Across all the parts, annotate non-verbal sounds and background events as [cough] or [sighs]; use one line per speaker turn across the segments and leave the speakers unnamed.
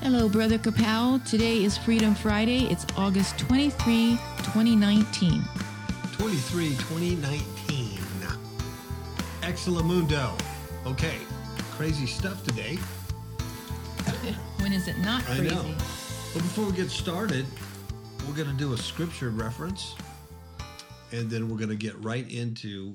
Hello, Brother Kapow. Today is Freedom Friday. It's August 23, 2019.
23, 2019. Excelamundo. Okay, crazy stuff today. [laughs]
When is it not crazy?
I know. But before we get started, we're going to do a scripture reference, and then we're going to get right into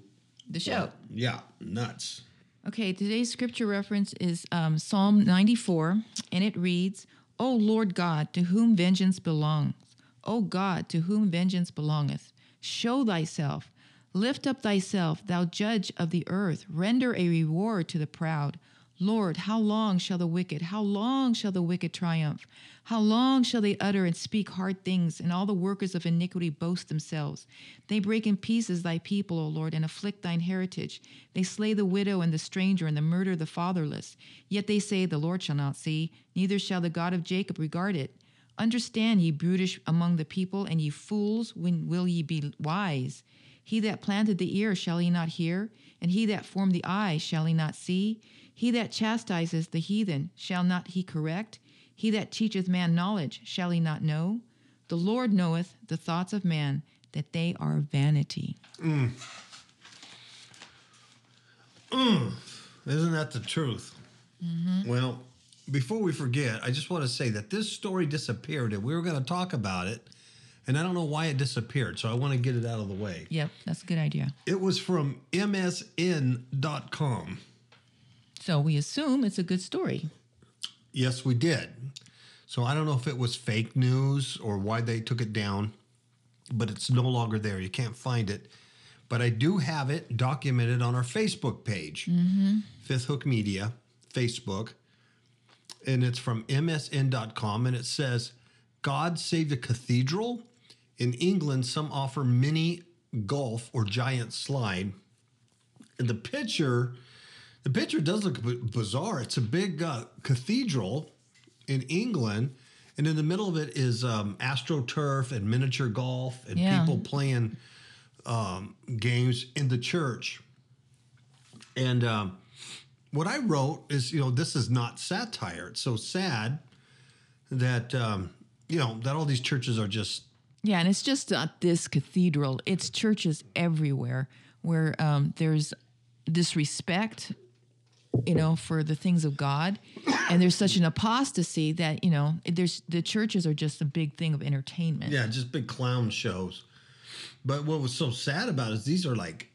The show.
yeah, nuts.
Okay, today's scripture reference is um, Psalm 94, and it reads, O Lord God, to whom vengeance belongs, O God, to whom vengeance belongeth, show thyself, lift up thyself, thou judge of the earth, render a reward to the proud. Lord, how long shall the wicked, how long shall the wicked triumph? How long shall they utter and speak hard things, and all the workers of iniquity boast themselves? They break in pieces thy people, O Lord, and afflict thine heritage. They slay the widow and the stranger, and the murder the fatherless. Yet they say, The Lord shall not see, neither shall the God of Jacob regard it. Understand, ye brutish among the people, and ye fools, when will ye be wise? He that planted the ear, shall he not hear? And he that formed the eye, shall he not see? He that chastises the heathen, shall not he correct? He that teacheth man knowledge, shall he not know? The Lord knoweth the thoughts of man, that they are vanity.
mm Isn't that the truth? Well, before we forget, I just want to say that this story disappeared, and we were going to talk about it, and I don't know why it disappeared, so I want to get it out of the way.
Yep, that's a good idea.
It was from MSN.com.
So we assume it's a good story.
Yes, we did. So I don't know if it was fake news or why they took it down, but it's no longer there. You can't find it. But I do have it documented on our Facebook page, mm-hmm. Fifth Hook Media, Facebook. And it's from MSN.com. And it says, God saved a cathedral. In England, some offer mini golf or giant slide. And the picture the picture does look b- bizarre. It's a big uh, cathedral in England, and in the middle of it is um, astroturf and miniature golf and
Yeah.
people playing um, games in the church. And um, what I wrote is, you know, this is not satire. It's so sad that um, you know that all these churches are just
Yeah, and it's just not this cathedral. It's churches everywhere where um, there's disrespect, you know, for the things of God, and there's such an apostasy that you know there's the churches are just a big thing of entertainment.
yeah, just big clown shows. But what was so sad about it is these are like,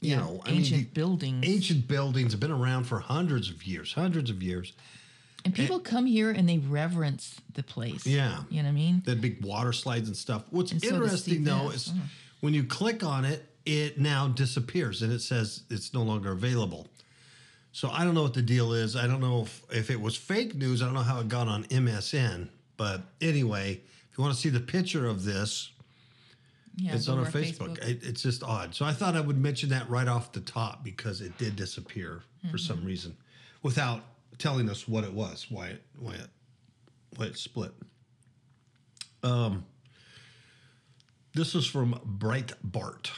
you
Yeah,
know, I
ancient
the-
buildings,
ancient buildings have been around for hundreds of years, hundreds of years.
and people come here and they reverence the place.
Yeah.
you know what I mean.
The big water slides and stuff. What's
And
interesting
see
though is
uh.
when you click on it, it now disappears and it says it's no longer available. So I don't know what the deal is. I don't know if, if it was fake news. I don't know how it got on MSN. But anyway, if you want to see the picture of this,
Yeah,
it's on our Facebook. It, it's just odd. So I thought I would mention that right off the top because it did disappear for
Mm-hmm.
some reason without telling us what it was, why it why it why it split. Um this is from Breitbart.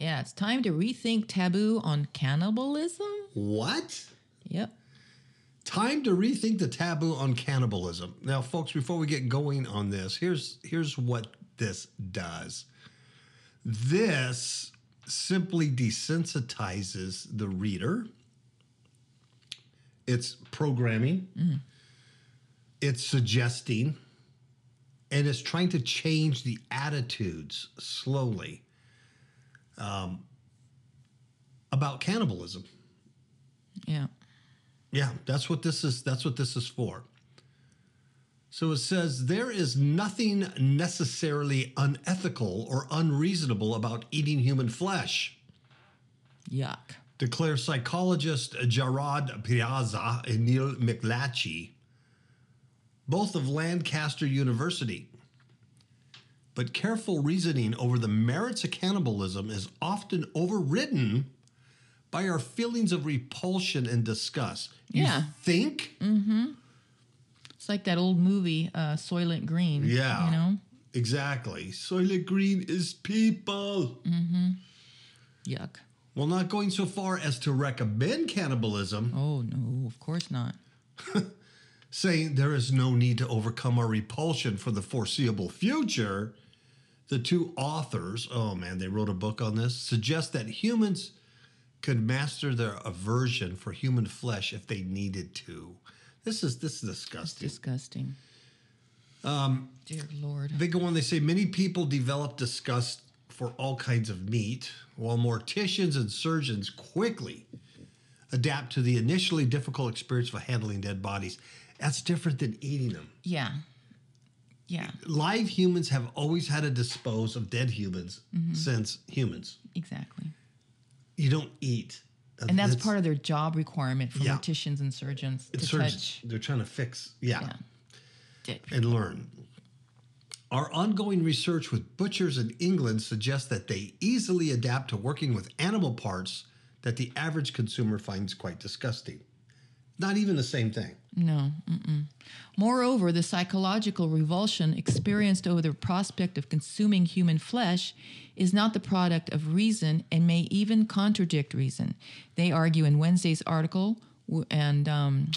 Yeah, it's time to rethink taboo on cannibalism.
What?
Yep.
Time to rethink the taboo on cannibalism. Now, folks, before we get going on this, here's here's what this does. This simply desensitizes the reader. It's programming. Mm-hmm. It's suggesting and it's trying to change the attitudes slowly um, about cannibalism.
Yeah.
Yeah, that's what this is. That's what this is for. So it says there is nothing necessarily unethical or unreasonable about eating human flesh,
Yuck.
declare psychologist Gerard Piazza and Neil McLatchie, both of Lancaster University. But careful reasoning over the merits of cannibalism is often overridden by our feelings of repulsion and disgust. You
Yeah.
think? Mm-hmm.
It's like that old movie, uh, Soylent Green.
Yeah.
You know?
Exactly. Soylent Green is people. Mm-hmm.
Yuck.
Well, not going so far as to recommend cannibalism,
Oh, no, of course not. [laughs]
saying there is no need to overcome our repulsion for the foreseeable future. The two authors, oh man, they wrote a book on this, suggest that humans could master their aversion for human flesh if they needed to. This is this is disgusting.
Disgusting. Um, Dear Lord.
They go on, they say many people develop disgust for all kinds of meat, while morticians and surgeons quickly adapt to the initially difficult experience of handling dead bodies. That's different than eating them.
Yeah. Yeah,
Live humans have always had to dispose of dead humans mm-hmm. since humans.
exactly.
You don't eat.
Uh, and that's part of their job requirement for
Yeah.
morticians and surgeons to
surgeons.
touch.
They're trying to fix, yeah.
Yeah.
And learn. Our ongoing research with butchers in England suggests that they easily adapt to working with animal parts that the average consumer finds quite disgusting. Not even the same thing.
No. Mm-mm. Moreover, the psychological revulsion experienced over the prospect of consuming human flesh is not the product of reason and may even contradict reason. They argue in Wednesday's article, and um,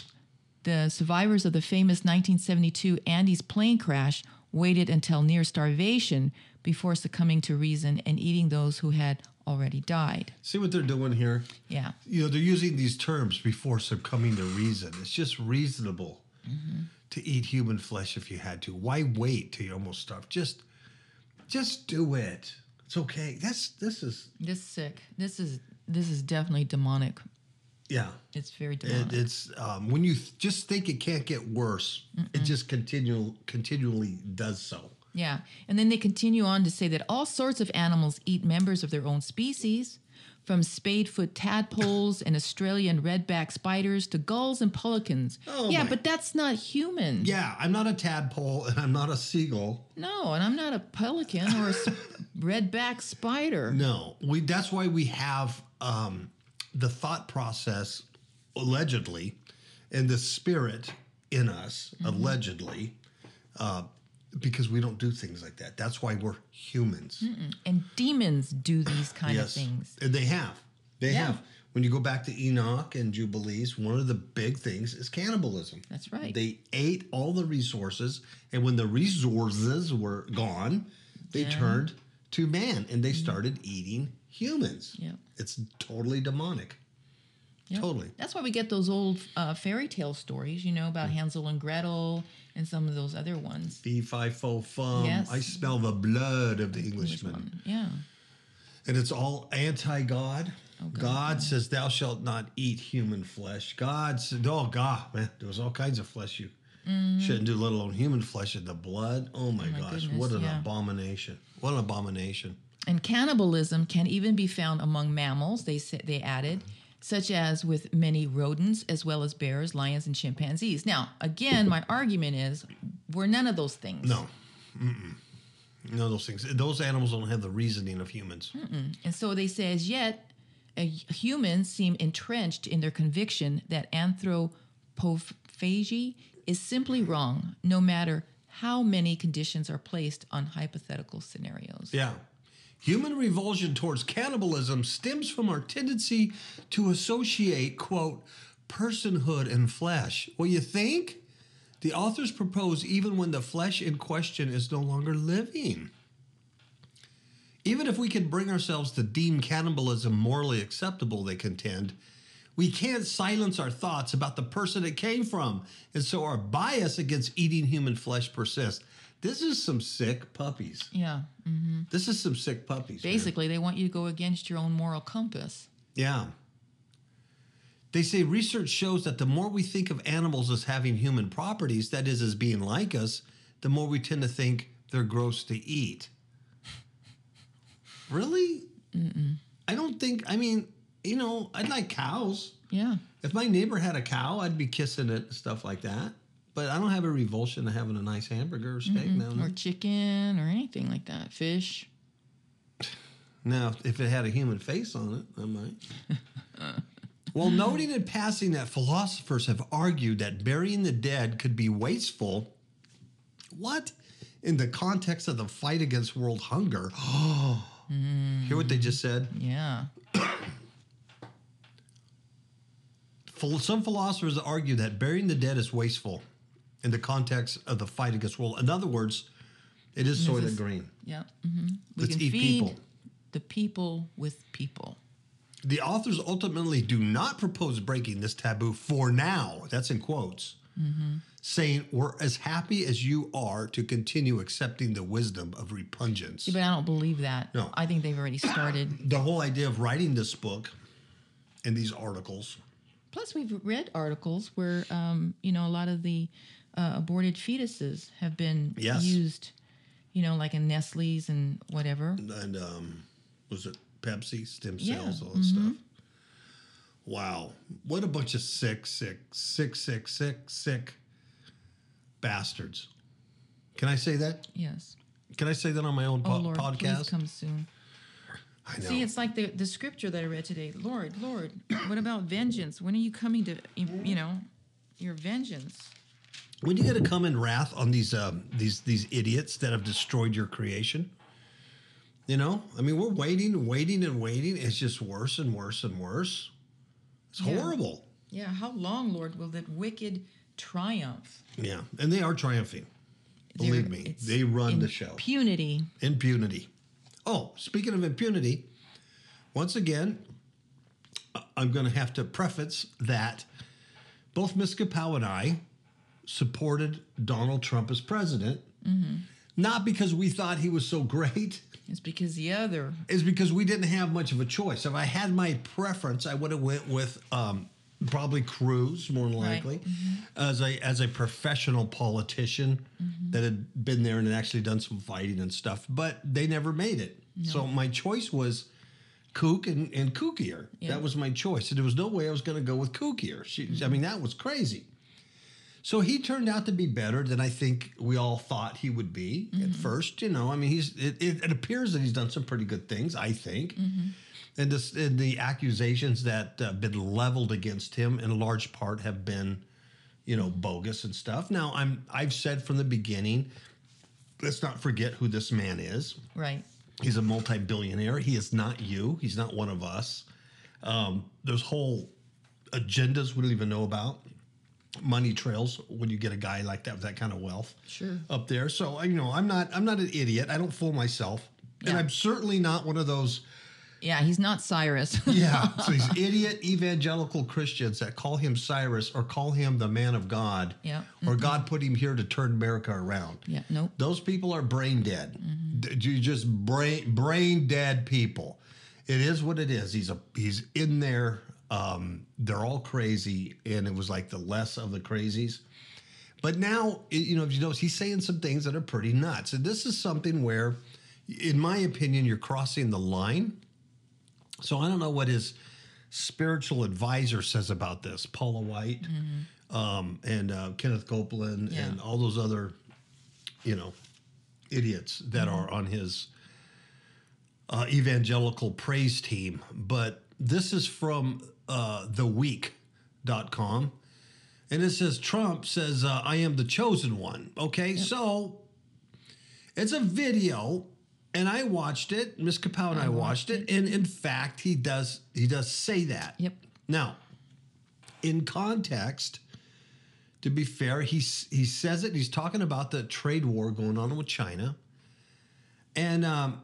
the survivors of the famous 1972 Andes plane crash waited until near starvation before succumbing to reason and eating those who had already died.
See what they're doing here?
Yeah.
You know, they're using these terms before succumbing to reason. It's just reasonable mm-hmm. to eat human flesh if you had to. Why wait till you almost starve? Just just do it. It's okay. That's this is
This is sick. This is this is definitely demonic.
Yeah.
It's very
It, it's um, when you th- just think it can't get worse, it just continual continually does so.
Yeah. And then they continue on to say that all sorts of animals eat members of their own species, from spadefoot tadpoles and Australian redback spiders to gulls and pelicans.
Oh,
yeah,
my-
but that's not human.
Yeah, I'm not a tadpole and I'm not a seagull.
No, and I'm not a pelican or a s- [laughs] redback spider.
No, we. That's why we have um, the thought process, allegedly, and the spirit in us, allegedly, uh, because we don't do things like that. That's why we're humans.
And demons do these kind of things.
And they have. They
Yeah.
have. When you go back to Enoch and Jubilees, one of the big things is cannibalism.
That's right.
They ate all the resources, and when the resources were gone, they
Yeah. Mm-hmm.
turned to man and they started eating humans.
Yep.
It's totally demonic.
Yep.
Totally.
That's why we get those old uh, fairy tale stories, you know, about
Mm.
Hansel and Gretel and some of those other ones.
Fee, fi, fo, fum.
Yes.
I smell the blood of the Englishman.
Yeah.
And it's all anti God.
Oh,
God, God says, Thou shalt not eat human flesh. God said, Oh, God, man, there was all kinds of flesh you shouldn't do, let alone human flesh and the blood. Oh, my,
Mm-hmm. my
gosh,
goodness,
what an
yeah.
abomination. What an abomination.
And cannibalism can even be found among mammals, they said they added, such as with many rodents as well as bears, lions, and chimpanzees. Now, again, my argument is we're none of those things.
No. Mm-mm. No, those things. Those animals don't have the reasoning of humans.
And so they say, as yet, uh, humans seem entrenched in their conviction that anthropophagy is simply wrong, no matter how many conditions are placed on hypothetical scenarios.
Yeah. Human revulsion towards cannibalism stems from our tendency to associate, quote, personhood and flesh. Well, you think? The authors propose even when the flesh in question is no longer living. Even if we can bring ourselves to deem cannibalism morally acceptable, they contend, we can't silence our thoughts about the person it came from, and so our bias against eating human flesh persists. This is some sick puppies.
Yeah. Mm-hmm.
This is some sick puppies. man.
Basically, they want you to go against your own moral compass.
Yeah. They say research shows that the more we think of animals as having human properties, that is, as being like us, the more we tend to think they're gross to eat. [laughs] Really? I don't think, I mean, you know, I'd like cows.
Yeah.
If my neighbor had a cow, I'd be kissing it and stuff like that. But I don't have a revulsion to having a nice hamburger or steak now.
Or chicken or anything like that. Fish.
Now, if it had a human face on it, I might. [laughs] well, noting in passing that philosophers have argued that burying the dead could be wasteful. What? In the context of the fight against world hunger. [gasps] Hear what they just said?
Yeah.
Some philosophers argue that burying the dead is wasteful in the context of the fight against world. In other words, it is soy
This
and green.
Yeah. hmm We
Let's
can
eat
feed
people.
the people with people.
The authors ultimately do not propose breaking this taboo for now. That's in quotes. Saying, we're as happy as you are to continue accepting the wisdom of repugnance.
But I don't believe that.
No.
I think they've already started. [coughs]
The whole idea of writing this book and these articles.
Plus, we've read articles where, um, you know, a lot of the uh, aborted fetuses have been
Yes.
used, you know, like in Nestle's and whatever.
and um, was it Pepsi, stem
Yeah,
cells, all that stuff. Wow, what a bunch of sick, sick, sick, sick, sick, sick bastards. Can I say that?
Yes.
Can I say that on my own
Oh
po-
Lord, please come soon.
I know.
See, it's like the the scripture that I read today. Lord, Lord, what about vengeance? When are you coming to, you know, your vengeance?
When you got to come in wrath on these um, these these idiots that have destroyed your creation. You know, I mean, we're waiting and waiting and waiting. It's just worse and worse and worse. It's
Yeah.
horrible.
Yeah. How long, Lord, will that wicked triumph?
Yeah, and they are triumphing. Believe
They're-
me, they run the show.
Impunity.
Impunity. Oh, speaking of impunity, once again, I'm going to have to preface that both Ms. Kapow and I supported Donald Trump as president, mm-hmm. not because we thought he was so great.
It's because the other.
Is because we didn't have much of a choice. If I had my preference, I would have went with um, probably Cruz more than
Right.
likely, mm-hmm. as a as a professional politician mm-hmm. that had been there and had actually done some fighting and stuff. But they never made it. So my choice was Kook and, and Kookier.
Yeah.
That was my choice. And there was no way I was going to go with Kookier. She, I mean, that was crazy. So he turned out to be better than I think we all thought he would be at mm-hmm. first. You know, I mean, he's it, it, appears that he's done some pretty good things. I think, mm-hmm. and, this, and the accusations that have been leveled against him in large part have been, you know, bogus and stuff. Now, I'm I've said from the beginning, let's not forget who this man is.
Right.
He's a multi-billionaire. He is not you. He's not one of us. Um, there's whole agendas we don't even know about. Money trails when you get a guy like that with that kind of wealth
Sure.
up there. So you know, I'm not I'm not an idiot. I don't fool myself, and I'm certainly not one of those.
Yeah, he's not Cyrus. [laughs]
Yeah, so these idiot evangelical Christians that call him Cyrus or call him the man of God,
Yeah.
or mm-hmm. God put him here to turn America around.
yeah. Nope.
Those people are brain dead. Mm-hmm. D- You just brain brain dead people. It is what it is. He's a he's in there. Um, they're all crazy, and it was like the less of the crazies. But now, you know, if you notice, he's saying some things that are pretty nuts, and this is something where, in my opinion, you're crossing the line. So I don't know what his spiritual advisor says about this, Paula White, um, and uh, Kenneth Copeland,
Yeah.
and all those other, you know, idiots that are on his uh, evangelical praise team. But this is from uh, theweek.com. And it says Trump says, uh, I am the chosen one. Okay, so it's a video, and I watched it. Miss Kapow and I, watched it, and in fact, he does he does say that.
Yep.
Now, in context, to be fair, he he says it. He's talking about the trade war going on with China, and um,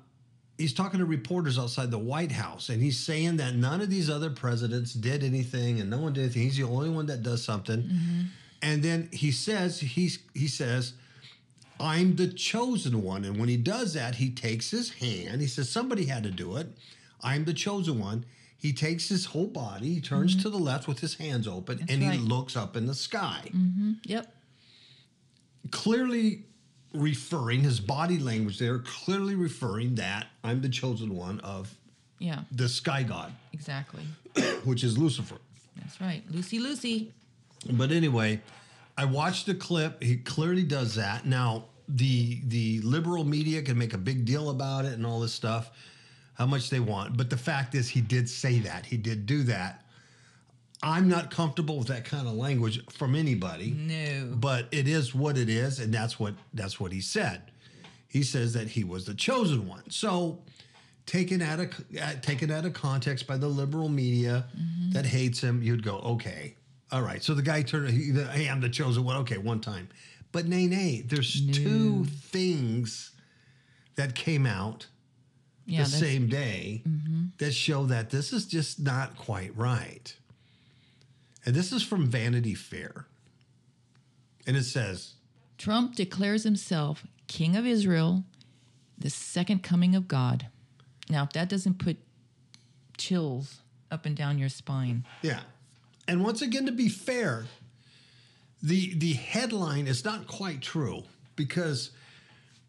he's talking to reporters outside the White House, and he's saying that none of these other presidents did anything, and no one did anything. He's the only one that does something. Mm-hmm. And then he says he's he says. I'm the chosen one. And when he does that, he takes his hand. He says, Somebody had to do it. I'm the chosen one. he takes his whole body, he turns mm-hmm. to the left with his hands open,
That's
and he looks up in the sky. Mm-hmm.
Yep.
Clearly referring, his body language there, clearly referring that I'm the chosen one of
Yeah.
the sky god,
Exactly. [coughs]
which is Lucifer.
That's right. Lucy, Lucy.
But anyway, I watched the clip. He clearly does that. Now, the the liberal media can make a big deal about it and all this stuff, how much they want. But the fact is, he did say that. He did do that. I'm not comfortable with that kind of language from anybody.
No.
But it is what it is, and that's what that's what he said. He says that he was the chosen one. So, taken out of uh, taken out of context by the liberal media that hates him, you'd go, okay, all right. So the guy turned, he, the, hey, I'm the chosen one. Okay, one time, but nay, nay. There's two things that came out
Yeah.
the same day that show that this is just not quite right. And this is from Vanity Fair. And it says,
Trump declares himself King of Israel, the second coming of God. Now, if that doesn't put chills up and down your spine,
yeah. And once again, to be fair, the the headline is not quite true because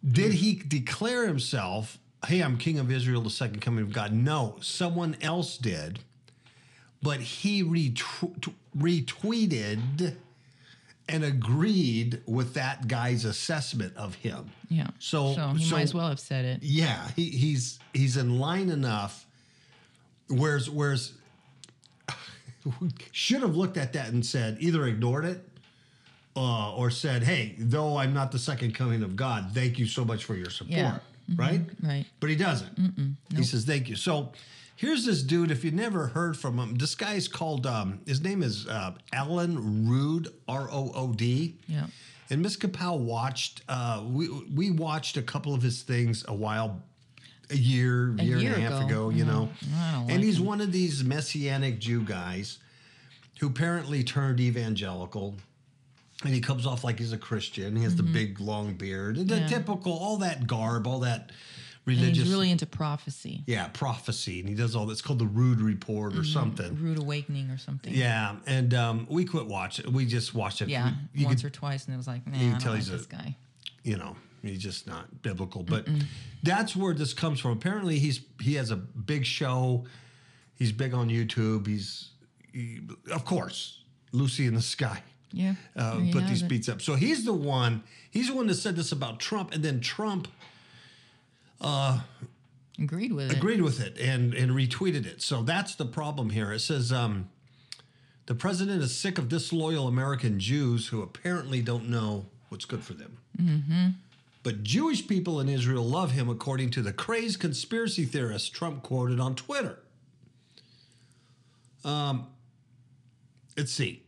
did he declare himself, hey, I'm king of Israel, the second coming of God? No, someone else did. But he retw- retweeted and agreed with that guy's assessment of him.
yeah.
So-
so he
so-
might as well have said it.
Yeah, he, he's he's in line enough. Whereas whereas [laughs] should have looked at that and said either ignored it uh, or said, "Hey, though I'm not the second coming of God, thank you so much for your support."
Yeah.
Right?
Right.
But he doesn't. He says, "Thank you." So here's this dude. If you never heard from him, this guy's called. Um, his name is uh, Alan Rood, R O O D.
Yeah.
And Miss Kapow watched. Uh, we we watched a couple of his things a while, a year,
A
year,
year
and a half
ago.
ago. You know,
I don't
and
like
he's one of these messianic Jew guys who apparently turned evangelical. And he comes off like he's a Christian. He has the big long beard, the
Mm-hmm. Yeah.
typical, all that garb, all that
And he's really into prophecy,
yeah, prophecy. And he does all that's called the Rood Report
Mm-hmm.
or something.
rude awakening or something.
Yeah, and um, we quit watching. We just watched it.
Yeah.
you
once
could
or twice, and it was like, nah,
you
I
tell
like
he's a-
this guy.
you know he's just not biblical but that's where this comes from apparently he's he has a big show he's big on youtube he's he, of course lucy in the sky
Yeah.
uh, put these
it.
beats up so he's the one he's the one that said this about trump and then trump
Agreed with it.
agreed with it and and retweeted it so that's the problem here it says um the president is sick of disloyal american jews who apparently don't know what's good for them But Jewish people in Israel love him, according to the crazed conspiracy theorist Trump quoted on Twitter. Um, let's see.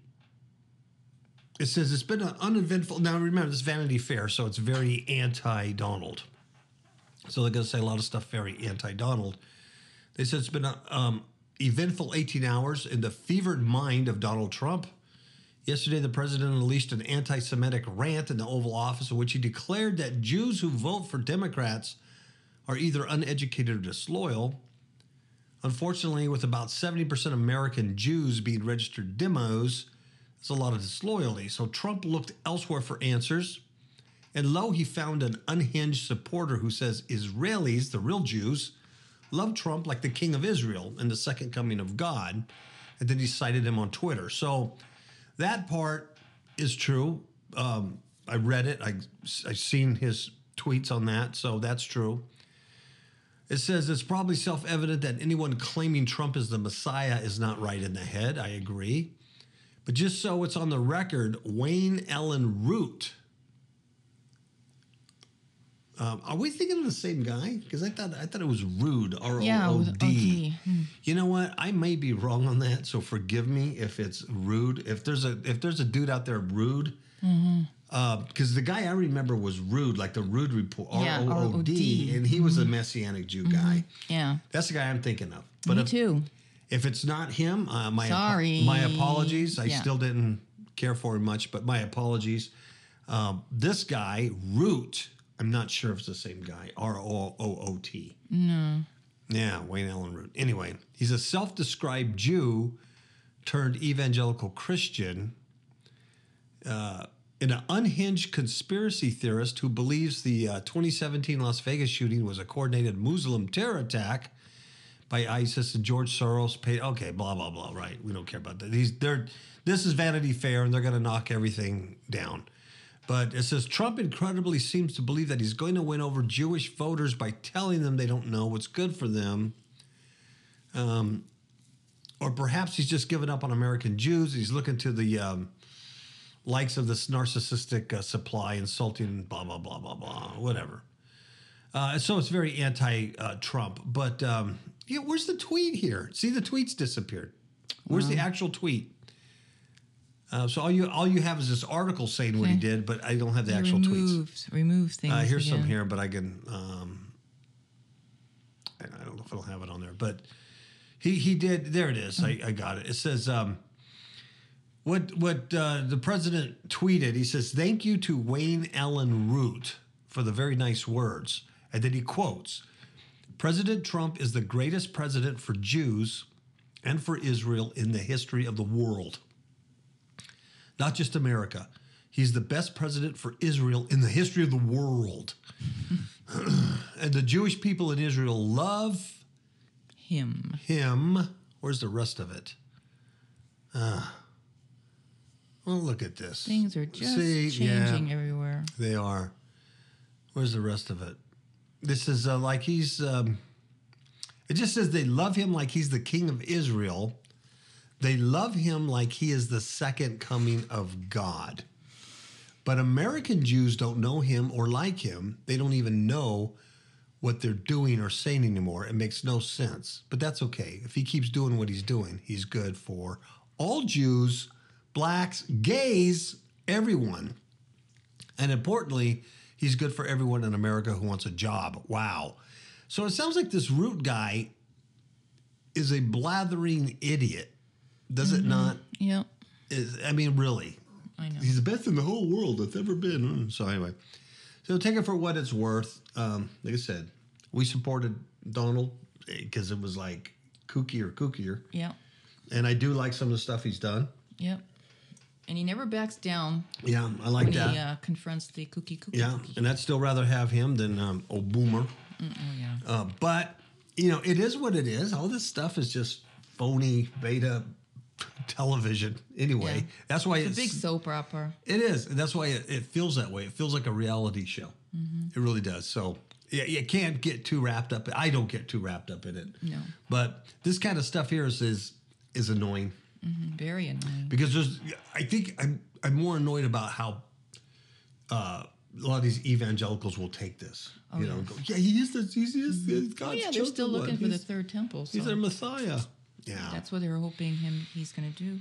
It says it's been an uneventful. Now remember, this is Vanity Fair, so it's very anti-Donald. So they're going to say a lot of stuff very anti-Donald. They said it's been an um, eventful 18 hours in the fevered mind of Donald Trump. Yesterday, the president unleashed an anti Semitic rant in the Oval Office in which he declared that Jews who vote for Democrats are either uneducated or disloyal. Unfortunately, with about 70% of American Jews being registered demos, there's a lot of disloyalty. So Trump looked elsewhere for answers. And lo, he found an unhinged supporter who says Israelis, the real Jews, love Trump like the king of Israel and the second coming of God. And then he cited him on Twitter. So that part is true. Um, I read it. I I seen his tweets on that, so that's true. It says it's probably self-evident that anyone claiming Trump is the Messiah is not right in the head. I agree, but just so it's on the record, Wayne Allyn Root. Um, are we thinking of the same guy? Because I thought I thought it was Rood. R O O D.
OD.
You know what? I may be wrong on that, so forgive me if it's rude. If there's a if there's a dude out there rude, because the guy I remember was rude, like the rude report, R O O D, and he was a messianic Jew guy.
Yeah.
That's the guy I'm thinking of. But
Me
if,
too.
if it's not him, uh, my
Sorry.
my apologies. I
Yeah.
still didn't care for him much, but my apologies. Um, this guy, Root, I'm not sure if it's the same guy. R O O O T. No. Yeah, Wayne Allyn Root. Anyway, he's a self described Jew turned evangelical Christian, uh, and an unhinged conspiracy theorist who believes the uh, 2017 Las Vegas shooting was a coordinated Muslim terror attack by ISIS and George Soros paid. Okay, blah blah blah. Right, we don't care about that. These they're this is Vanity Fair, and they're going to knock everything down. But it says Trump incredibly seems to believe that he's going to win over Jewish voters by telling them they don't know what's good for them. Um, or perhaps he's just given up on American Jews. He's looking to the um, likes of this narcissistic uh, supply, insulting, blah, blah, blah, blah, blah, whatever. Uh, so it's very anti uh, Trump. But um, yeah, where's the tweet here? See, the tweet's disappeared. Where's the actual tweet? Uh, so all you all you have is this article saying what he did, but I don't have the
He
actual tweets.
removes things.
Uh, here's some here, but I can. Um, I don't know if I'll have it on there, but he he did. There it is. I, I got it. It says um, what what uh, the president tweeted. He says, "Thank you to Wayne Allyn Root for the very nice words," and then he quotes. President Trump is the greatest president for Jews and for Israel in the history of the world not just America. He's the best president for Israel in the history of the world. [clears throat] and the Jewish people in Israel love
Him.
him. Where's the rest of it? Ah. well, look at this.
Things are just
See,
changing
Yeah,
everywhere.
they are. Where's the rest of it? This is uh, like he's. Um, it just says they love him like he's the king of Israel. They love him like he is the second coming of God. But American Jews don't know him or like him. They don't even know what they're doing or saying anymore. It makes no sense. But that's okay. If he keeps doing what he's doing, he's good for all Jews, blacks, gays, everyone. And importantly, he's good for everyone in America who wants a job. Wow. So it sounds like this root guy is a blathering idiot. Does it not?
Yep.
Is, I mean, really.
I know.
He's the best in the whole world that's ever been. So anyway, so take it for what it's worth. Um, like I said, we supported Donald because it was like kookier, kookier,
Yeah.
and I do like some of the stuff he's done.
Yep. And he never backs down
Yeah, I like
when
that.
he uh, confronts the cookie cookie.
yeah,
cookie.
and I'd still rather have him than um, old Boomer.
Oh yeah.
Uh, but you know, it is what it is. All this stuff is just phony beta television. Anyway,
Yeah.
that's why
It's
it's
a big soap opera.
It is. And that's why it, it feels that way. It feels like a reality show. It really does. So yeah, you can't get too wrapped up. I don't get too wrapped up in it.
No.
But this kind of stuff here is is, is annoying
Mm, Very annoying.
because there's. I think I'm I'm more annoyed about how uh, a lot of these evangelicals will take this. you know, go, yeah, he is the he's, he's, he's God's
Oh yeah, they're still looking
one.
for the third temple. So
He's their Messiah. Yeah,
that's what they're hoping him he's going to do.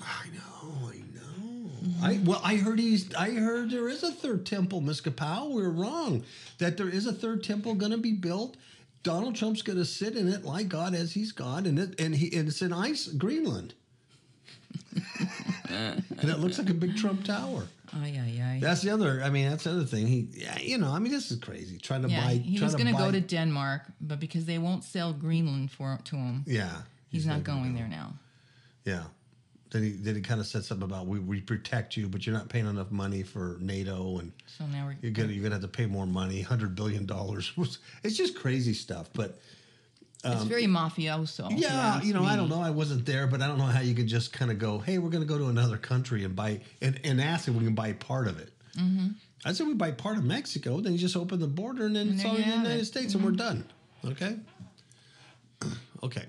I know, I know. I well, I heard he's. I heard there is a third temple, Miss Kapow. We're wrong. That there is a third temple going to be built. Donald Trump's going to sit in it like God as he's God, and it and he and it's in ice, Greenland, [laughs] and it looks like a big Trump tower.
Ay ay ay.
That's the other. I mean, that's the other thing. He, yeah, you know, I mean, this is crazy. Trying to
yeah,
buy.
he was going to go to Denmark, but because they won't sell Greenland for to him,
Yeah,
he's, not,
gonna
going
go.
there now.
Yeah. Then he then he kind of said something about we, we protect you, but you're not paying enough money for NATO and
So now we're
You're gonna you're gonna have to pay more money, hundred billion dollars. [laughs] It's just crazy stuff. But
it's very mafioso. you
Um, yeah, you know, I don't know. I wasn't there, but I don't know how you could just kind of go, hey, we're gonna go to another country and buy and, and ask if we can buy part of it. Mm-hmm. I said we buy part of Mexico, then you just open the border and then
And
it's all in the United
it.
States and we're done. Okay. [clears throat] okay.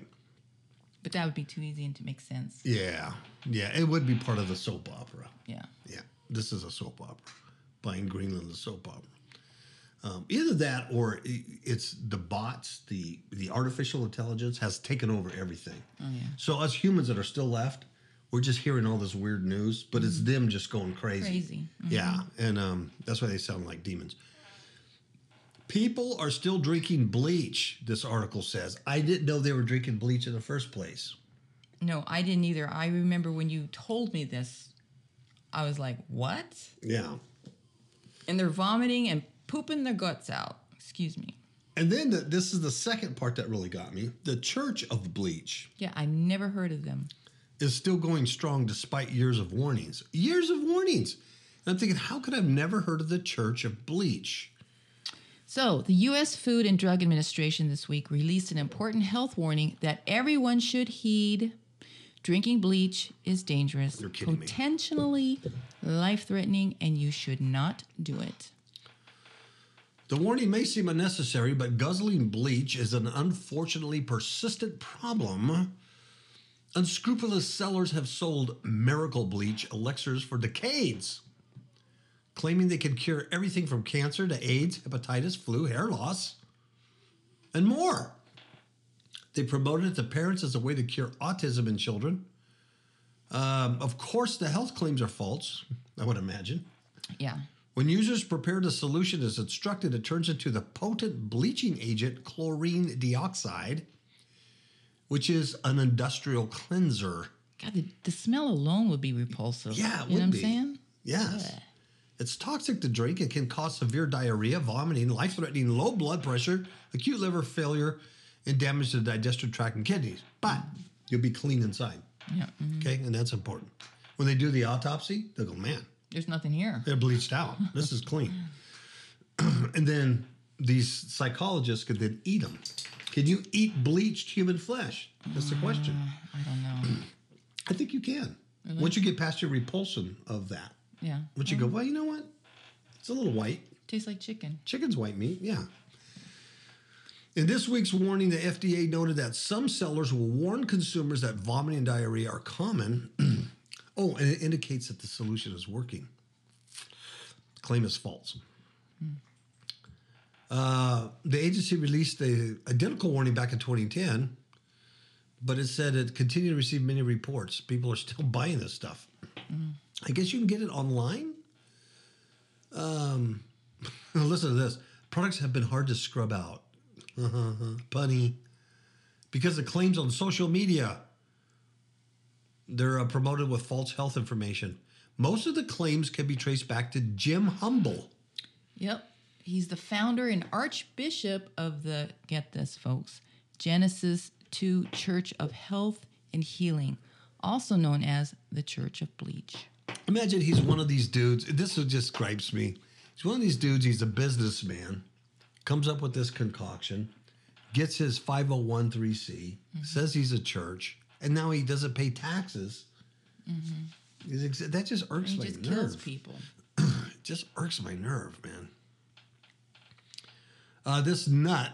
But that would be too easy and to make sense.
Yeah. Yeah. It would be part of the soap opera.
Yeah.
Yeah, this is a soap opera. Buying Greenland a soap opera. Um, either that or it's the bots, the the artificial intelligence has taken over everything.
Oh yeah.
So us humans that are still left, we're just hearing all this weird news, but it's them just going crazy.
Crazy.
Yeah, and um, that's why they sound like demons. People are still drinking bleach. This article says. I didn't know they were drinking bleach in the first place.
No, I didn't either. I remember when you told me this, I was like, "What?"
Yeah.
And they're vomiting and pooping their guts out. Excuse me.
And then the, this is the second part that really got me. The Church of Bleach
Yeah, I never heard of them.
is still going strong despite years of warnings. Years of warnings. And I'm thinking, how could I have never heard of the Church of Bleach?
So, the U.S. Food and Drug Administration this week released an important health warning that everyone should heed. Drinking bleach is dangerous, potentially life threatening, and you should not do it.
The warning may seem unnecessary, but guzzling bleach is an unfortunately persistent problem. Unscrupulous sellers have sold miracle bleach elixirs for decades, claiming they can cure everything from cancer to AIDS, hepatitis, flu, hair loss, and more. They promoted it to parents as a way to cure autism in children. Um, of course, the health claims are false, [laughs] I would imagine.
Yeah.
When users prepare the solution as instructed, it turns into the potent bleaching agent chlorine dioxide, which is an industrial cleanser.
God, the, the smell alone would be repulsive.
Yeah, it
you
would
know what
be.
I'm saying?
Yes. It's toxic to drink. It can cause severe diarrhea, vomiting, life threatening low blood pressure, acute liver failure, and damage to the digestive tract and kidneys. But you'll be clean inside.
Yeah. mhm.
Okay. And that's important. When they do the autopsy, they'll go, man,
There's nothing here.
They're bleached out. This is clean. [clears throat] and then these psychologists could then eat them. Can you eat bleached human flesh? That's the question.
I don't know. [clears throat]
I think you can. Once you get past your repulsion of that,
Yeah.
once you go, um, well, you know what? It's a little white.
Tastes like chicken.
Chicken's white meat, yeah. In this week's warning, the FDA noted that some sellers will warn consumers that vomiting and diarrhea are common. [clears throat] oh, and it indicates that the solution is working. Claim is false. Hmm. Uh, the agency released a identical warning back in 2010, but it said it continued to receive many reports. People are still [laughs] buying this stuff. Hmm. I guess you can get it online. Um, [laughs] listen to this. Products have been hard to scrub out. [laughs] Punny. Because the claims on social media, they're uh, promoted with false health information. Most of the claims can be traced back to Jim Humble.
Yep. He's the founder and archbishop of the, get this, folks, Genesis 2 Church of Health and Healing, also known as the Church of Bleach.
Imagine he's one of these dudes. This just gripes me. He's one of these dudes. He's a businessman, comes up with this concoction, gets his 501c, says he's a church, and now he doesn't pay taxes. He's ex- that just irks
He
my
just
nerve.
kills people.
It [clears throat] just irks my nerve, man. Uh, this nut.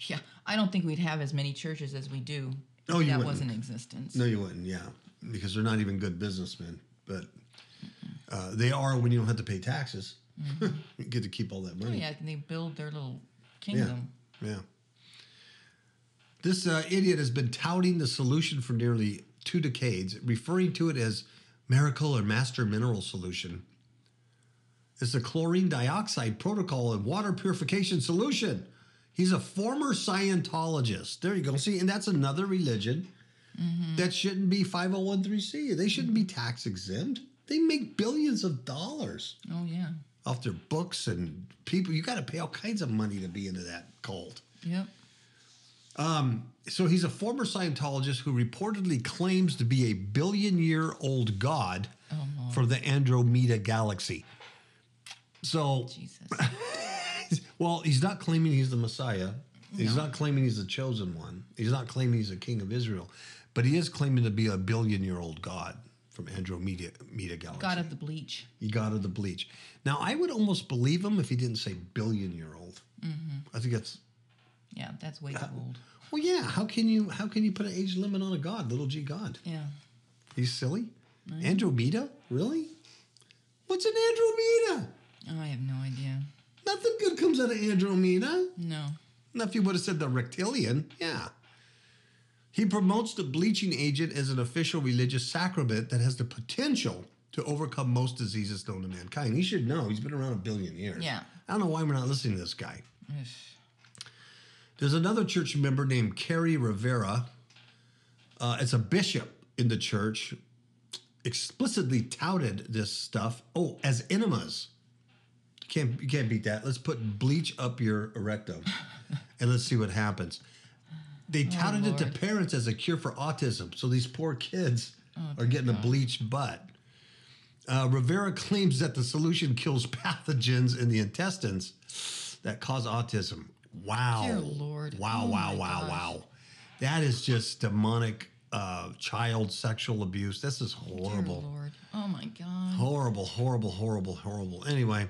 Yeah. I don't think we'd have as many churches as we do. if
Oh, you
that
wouldn't.
was in existence.
No, you wouldn't. Yeah, because they're not even good businessmen. But uh, they are when you don't have to pay taxes. [laughs] you get to keep all that money.
Oh,
money.
yeah, they build their little kingdom.
Yeah. This uh, idiot has been touting the solution for nearly two decades, referring to it as miracle or master mineral solution. It's the chlorine dioxide protocol and water purification solution. He's a former Scientologist. There you go. See, and that's another religion that shouldn't be 501c. They shouldn't be tax exempt. They make billions of dollars
Oh, yeah.
off their books and people. You got to pay all kinds of money to be into that cult.
Yep.
Um, so he's a former Scientologist who reportedly claims to be a billion year old god oh, from the Andromeda galaxy. So,
Jesus. [laughs]
well, he's not claiming he's the Messiah. He's not claiming he's the chosen one. He's not claiming he's a king of Israel. But he is claiming to be a billion year old god from Andromeda Media galaxy.
God of the bleach.
He god of the bleach. Now, I would almost believe him if he didn't say billion year old. Mm-hmm. I think that's
Yeah, that's way too old.
Uh, well, yeah. How can you how can you put an age limit on a god, little g god?
Yeah.
He's silly. Andromeda, really? What's an Andromeda?
Oh, I have no idea.
Nothing good comes out of Andromeda.
No.
Now, if you would have said the reptilian, yeah. He promotes the bleaching agent as an official religious sacrament that has the potential to overcome most diseases known to mankind. He should know. He's been around a billion years.
Yeah.
I don't know why we're not listening to this guy. There's another church member named Kerri Rivera. Uh, as a bishop in the church, explicitly touted this stuff. Oh, as enemas. Can't you can't beat that. Let's put bleach up your erectum. and let's see what happens. They touted it to parents as a cure for autism. So these poor kids are getting a bleached butt. Uh, Rivera claims that the solution kills [laughs] pathogens in the intestines that cause autism. Wow.
Dear Lord.
Wow,
Oh
wow, wow,
gosh.
wow. That is just demonic uh, child sexual abuse. This is
Dear
horrible.
Lord. Oh my God.
Horrible, horrible, horrible, horrible. Anyway,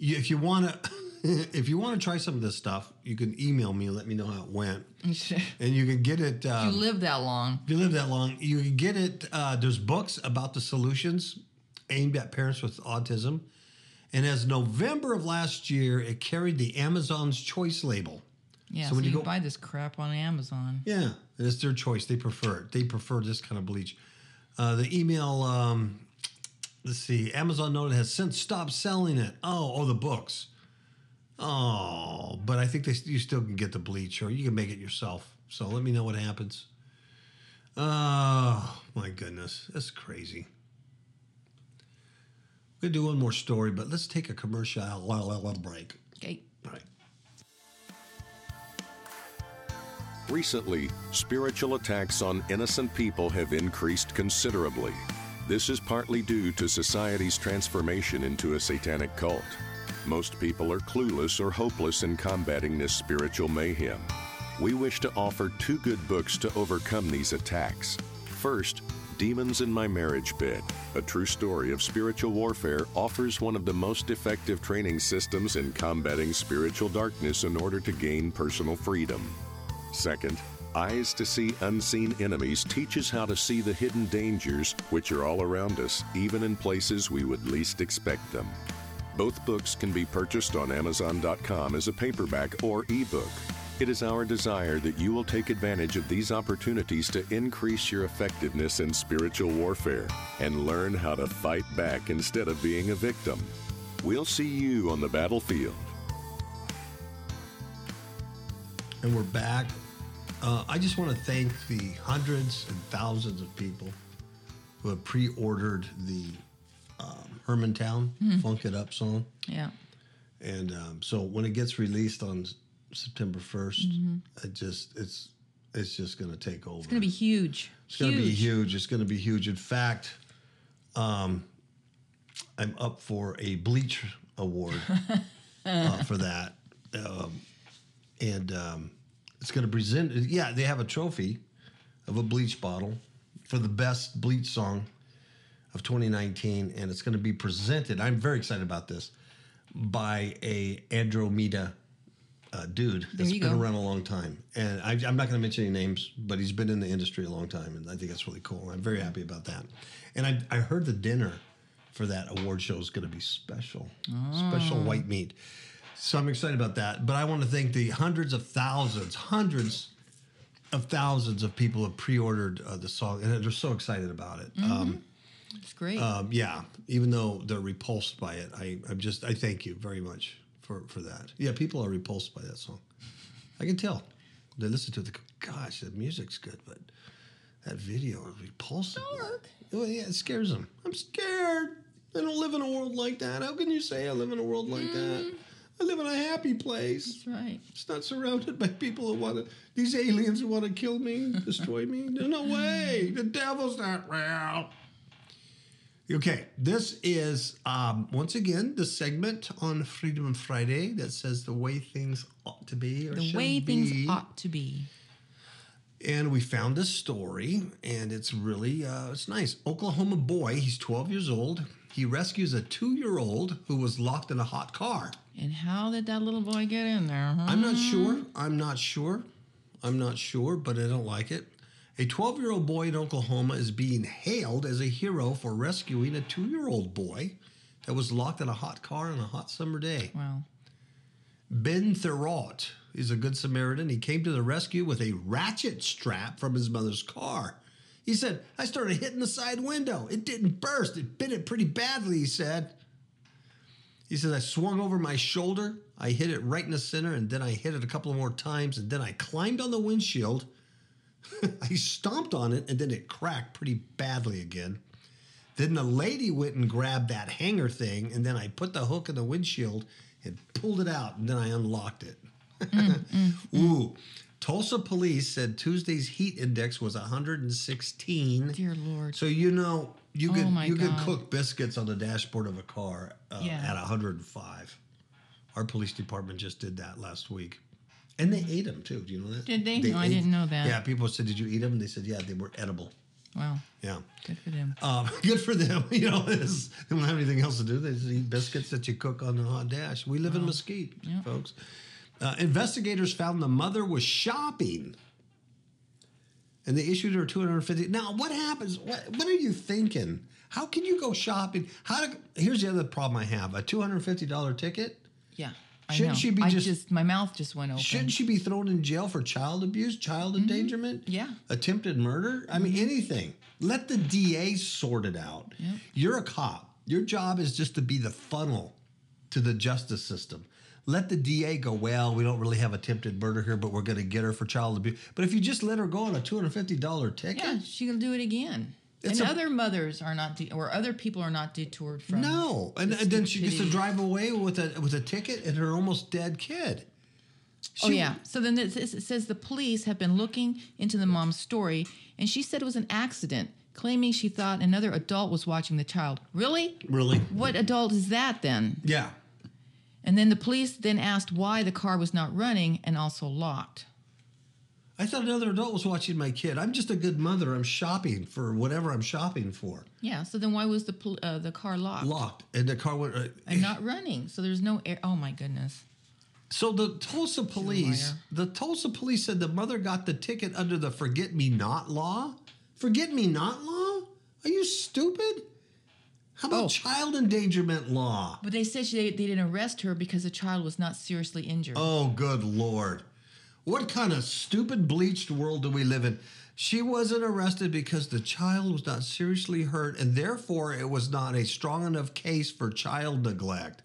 if you want to, [laughs] if you want to try some of this stuff, you can email me and let me know how it went, [laughs] and you can get it.
you
Um,
live that long.
if you live that long, you can get it. Uh, there's books about the solutions aimed at parents with autism, and as November of last year, it carried the Amazon's Choice label.
Yeah,
so
so,
when you
you
go-
buy this crap on Amazon.
Yeah, it's their choice. They prefer it. They prefer this kind of bleach. Uh, the email, um, let's see, Amazon noted has since stopped selling it. Oh, oh, the books. Oh, but I think they you still can get the bleach, or you can make it yourself. So let me know what happens. Oh my goodness, that's crazy. We're gonna do one more story, but let's take a commercial break.
Okay.
All right.
Recently, spiritual attacks on innocent people have increased considerably. This is partly due to society's transformation into a satanic cult. Most people are clueless or hopeless in combating this spiritual mayhem. We wish to offer two good books to overcome these attacks. First, Demons in My Marriage Bed, a true story of spiritual warfare, offers one of the most effective training systems in combating spiritual darkness in order to gain personal freedom. Second, Eyes to See Unseen Enemies teaches how to see the hidden dangers which are all around us, even in places we would least expect them. Both books can be purchased on Amazon.com as a paperback or ebook. It is our desire that you will take advantage of these opportunities to increase your effectiveness in spiritual warfare and learn how to fight back instead of being a victim. We'll see you on the battlefield.
And we're back. Uh, I just want to thank the hundreds and thousands of people who have pre-ordered the um, Hermantown "Funk It Up" song,
Yeah.
and um, so when it gets released on September 1st it just it's it's just going to take over.
It's going to be huge.
It's going to be huge. It's going to be huge. In fact, um, I'm up for a Bleach Award [laughs] uh, for that, um, and um, it's going to present. Yeah, they have a trophy of a Bleach bottle for the best Bleach song of 2019, and it's going to be presented. I'm very excited about this by a Andromeda uh, dude that's been
go.
around a long time. And I, I'm not going to mention any names, but he's been in the industry a long time, and I think that's really cool. I'm very happy about that. And I, I heard the dinner for that award show is going to be special, special white meat. So I'm excited about that. But I want to thank the hundreds of thousands, hundreds of thousands of people who have pre-ordered uh, the song, and they're so excited about it. Um,
It's great.
um, yeah, even though they're repulsed by it, I, I'm just I thank you very much for for that. Yeah, people are repulsed by that song. I can tell. They listen to it. They go, Gosh, the music's good, but that video is repulsive. Well, yeah, it scares them. I'm scared. I don't live in a world like that. How can you say I live in a world like that? I live in a happy place.
That's right.
It's not surrounded by people who want to, these aliens who want to kill me, destroy me. There's no way. The devil's not real. Okay, this is, um, once again, the segment on Freedom Friday that says the way things ought to be or
The way things ought to be.
And we found this story, and it's really uh, it's nice. Oklahoma boy, he's 12 years old. He rescues a two-year-old who was locked in a hot car.
And how did that little boy get in there? Huh?
I'm not sure. I'm not sure. I'm not sure, but I don't like it. A 12 year old boy in Oklahoma is being hailed as a hero for rescuing a two year old boy that was locked in a hot car on a hot summer day.
Well,
Ben Thurot is a good Samaritan. He came to the rescue with a ratchet strap from his mother's car. He said, I started hitting the side window. It didn't burst. It bit it pretty badly, he said. He says, I swung over my shoulder. I hit it right in the center, and then I hit it a couple more times, and then I climbed on the windshield. I stomped on it, and then it cracked pretty badly again. Then the lady went and grabbed that hanger thing, and then I put the hook in the windshield and pulled it out, and then I unlocked it. [laughs] Mm, mm, Ooh. Mm. Tulsa police said Tuesday's heat index was 116.
Dear Lord.
So you know you
Oh
could
my
you could cook biscuits on the dashboard of a car uh,
Yeah.
at 105. Our police department just did that last week. And they ate them too. Do you know that?
Did they? No, I didn't know that.
Yeah, people said, "Did you eat them?" And they said, "Yeah, they were edible."
Wow.
Yeah,
Good for them.
um, [laughs] good for them. [laughs] You know, it's, they don't have anything else to do. They just eat biscuits that you cook on the hot dash. We live in Mesquite,
Yeah.
folks. Uh, investigators found the mother was shopping, and they issued her 250. Now, what happens? What, what are you thinking? How can you go shopping? How to? Here's the other problem I have: a 250 dollar ticket.
Yeah. I
Shouldn't
know.
she be
I
just-
my mouth just went open.
Shouldn't she be thrown in jail for child abuse, child endangerment?
Mm-hmm. Yeah. Mm-hmm.
Attempted murder? I mean, anything. Let the DA sort it out.
Yep.
You're a cop. Your job is just to be the funnel to the justice system. Let the DA go, well, we don't really have attempted murder here, but we're going to get her for child abuse. But if you just let her go on a $250 ticket,
Yeah, she'll do it again.
It's
and
a-
other mothers are not, de- or other people are not detoured from.
no. And,
the
and then she gets to drive away with a, with a ticket and her almost dead kid.
Oh yeah. So then it says the police have been looking into the mom's story, and she said it was an accident, claiming she thought another adult was watching the child. Really?
Really?
What adult is that then?
Yeah.
And then the police then asked why the car was not running and also locked.
I thought another adult was watching my kid. I'm just a good mother. I'm shopping for whatever I'm shopping for.
Yeah. So then why was the uh, the car locked
Locked, and the car went. Uh,
and not running? So there's no air. Oh my goodness.
so the Tulsa police, the Tulsa police said the mother got the ticket under the "Forget Me Not" law. Forget Me Not law? Are you stupid? How about
Oh.
child endangerment law?
But they said she, they didn't arrest her because the child was not seriously injured.
Oh, good lord! What kind of stupid bleached world do we live in? She wasn't arrested because the child was not seriously hurt, and therefore it was not a strong enough case for child neglect.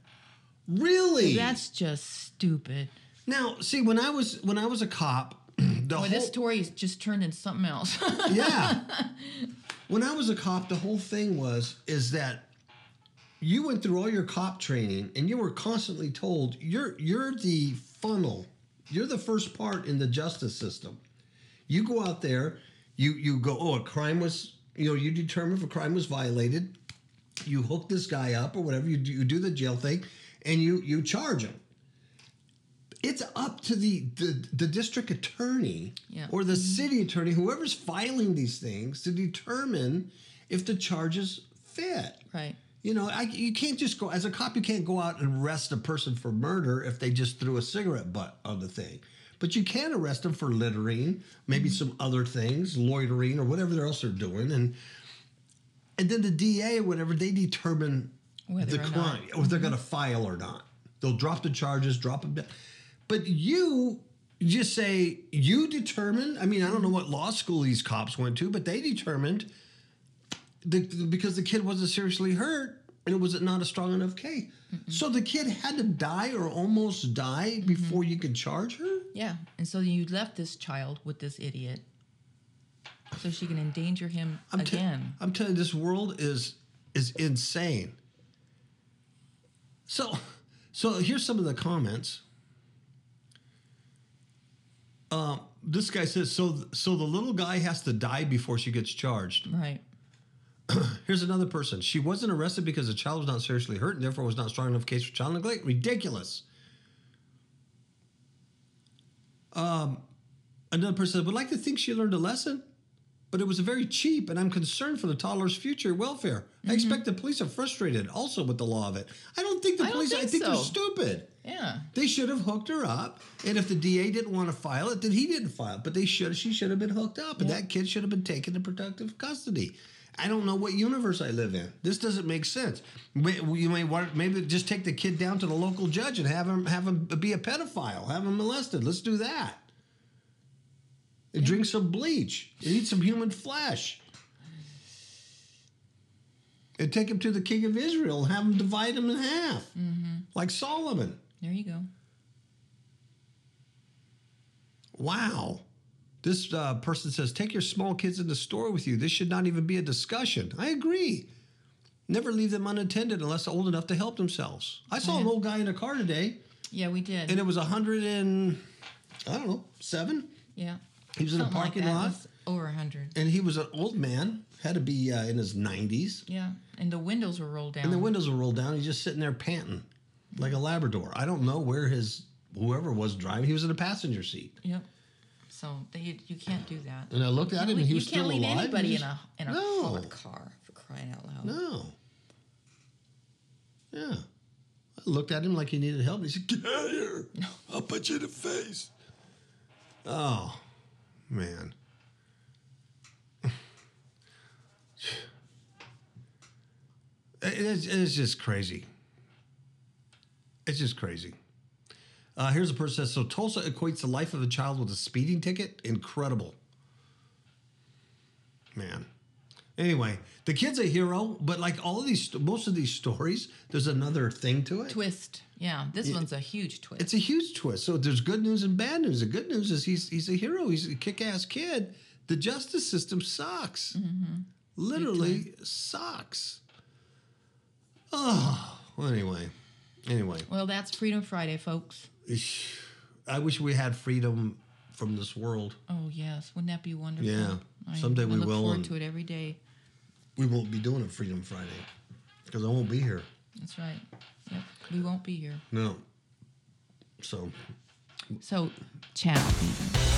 Really?
That's just stupid.
now, see, when I was when I was a cop, [clears throat] the
Boy,
whole
this story is just turned into something else. [laughs]
yeah, when I was a cop, the whole thing was is that you went through all your cop training, and you were constantly told you're you're the funnel, you're the first part in the justice system. You go out there, you you go, oh, a crime was, you know, you determine if a crime was violated, you hook this guy up or whatever, you do, you do the jail thing, and you you charge him. It's up to the the, the district attorney
Yeah.
or the city attorney, whoever's filing these things, to determine if the charges fit.
right.
You know, I, you can't just go as a cop. You can't go out and arrest a person for murder if they just threw a cigarette butt on the thing. But you can arrest them for littering, maybe mm-hmm. some other things, loitering, or whatever else they're doing, and and then the DA or whatever they determine
Whether
the
or not.
crime, if they're mm-hmm. going to file or not. They'll drop the charges, drop them. But you just say you determine. I mean, I don't know what law school these cops went to, but they determined the, because the kid wasn't seriously hurt and it was not a strong enough case. So the kid had to die or almost die before you could charge her.
Yeah. And so you left this child with this idiot so she can endanger him
I'm
again.
I'm telling you, this world is is insane. So, so here's some of the comments. Um, this guy says, so so the little guy has to die before she gets charged.
right. [clears throat]
Here's another person. She wasn't arrested because the child was not seriously hurt and therefore was not strong enough case for child neglect. Ridiculous. Um, another person said, would like to think she learned a lesson, but it was a very cheap and I'm concerned for the toddler's future welfare. I expect the police are frustrated also with the law of it. I don't think the
I
police, I
think
think they're stupid.
Yeah.
They should have hooked her up, and if the DA didn't want to file it, then he didn't file it. But they should. She should have been hooked up, and that kid should have been taken to protective custody. I don't know what universe I live in. This doesn't make sense. You may want maybe just take the kid down to the local judge and have him have him be a pedophile, have him molested. Let's do that. And drink some bleach. And eat some human flesh. And take him to the king of Israel and have him divide him in half, mm-hmm. like Solomon.
There you go.
Wow. This uh, person says, take your small kids in the store with you. This should not even be a discussion. I agree. Never leave them unattended unless old enough to help themselves. I saw an old guy in a car today.
Yeah, we did.
and it was a hundred and I don't know seven.
yeah.
He was in a
Something like
parking
that.
lot.
Over a hundred.
and he was an old man, had to be uh, in his 90s,
Yeah, and the windows were rolled down.
and the windows were rolled down. He's just sitting there panting like a Labrador. I don't know where his whoever was driving. He was in a passenger seat,
Yep. So they, you can't do that.
and I looked at him, and he was still alive.
you
can't
leave
anybody in
a in a
No.
Car for crying out loud.
No. Yeah. I looked at him like he needed help. He said, "Get out of here! I'll punch you in the face." Oh, man. [sighs] It's, it's just crazy. It's just crazy. Uh, here's a person that says, so Tulsa equates the life of a child with a speeding ticket. Incredible. Man. Anyway, the kid's a hero, but like all of these, most of these stories, there's another thing to it.
Twist. Yeah, this one's a huge twist.
It's a huge twist. So there's good news and bad news. The good news is he's he's a hero. He's a kick-ass kid. The justice system sucks. Literally sucks. Oh, well, anyway, anyway.
well, that's Freedom Friday, folks.
I wish we had freedom from this world.
Oh yes, wouldn't that be wonderful?
Yeah.
I,
Someday
I
we
look
will,
forward to it every day.
We won't be doing a Freedom Friday because I won't be here.
That's right. Yep, we won't be here.
No. So
So, ciao.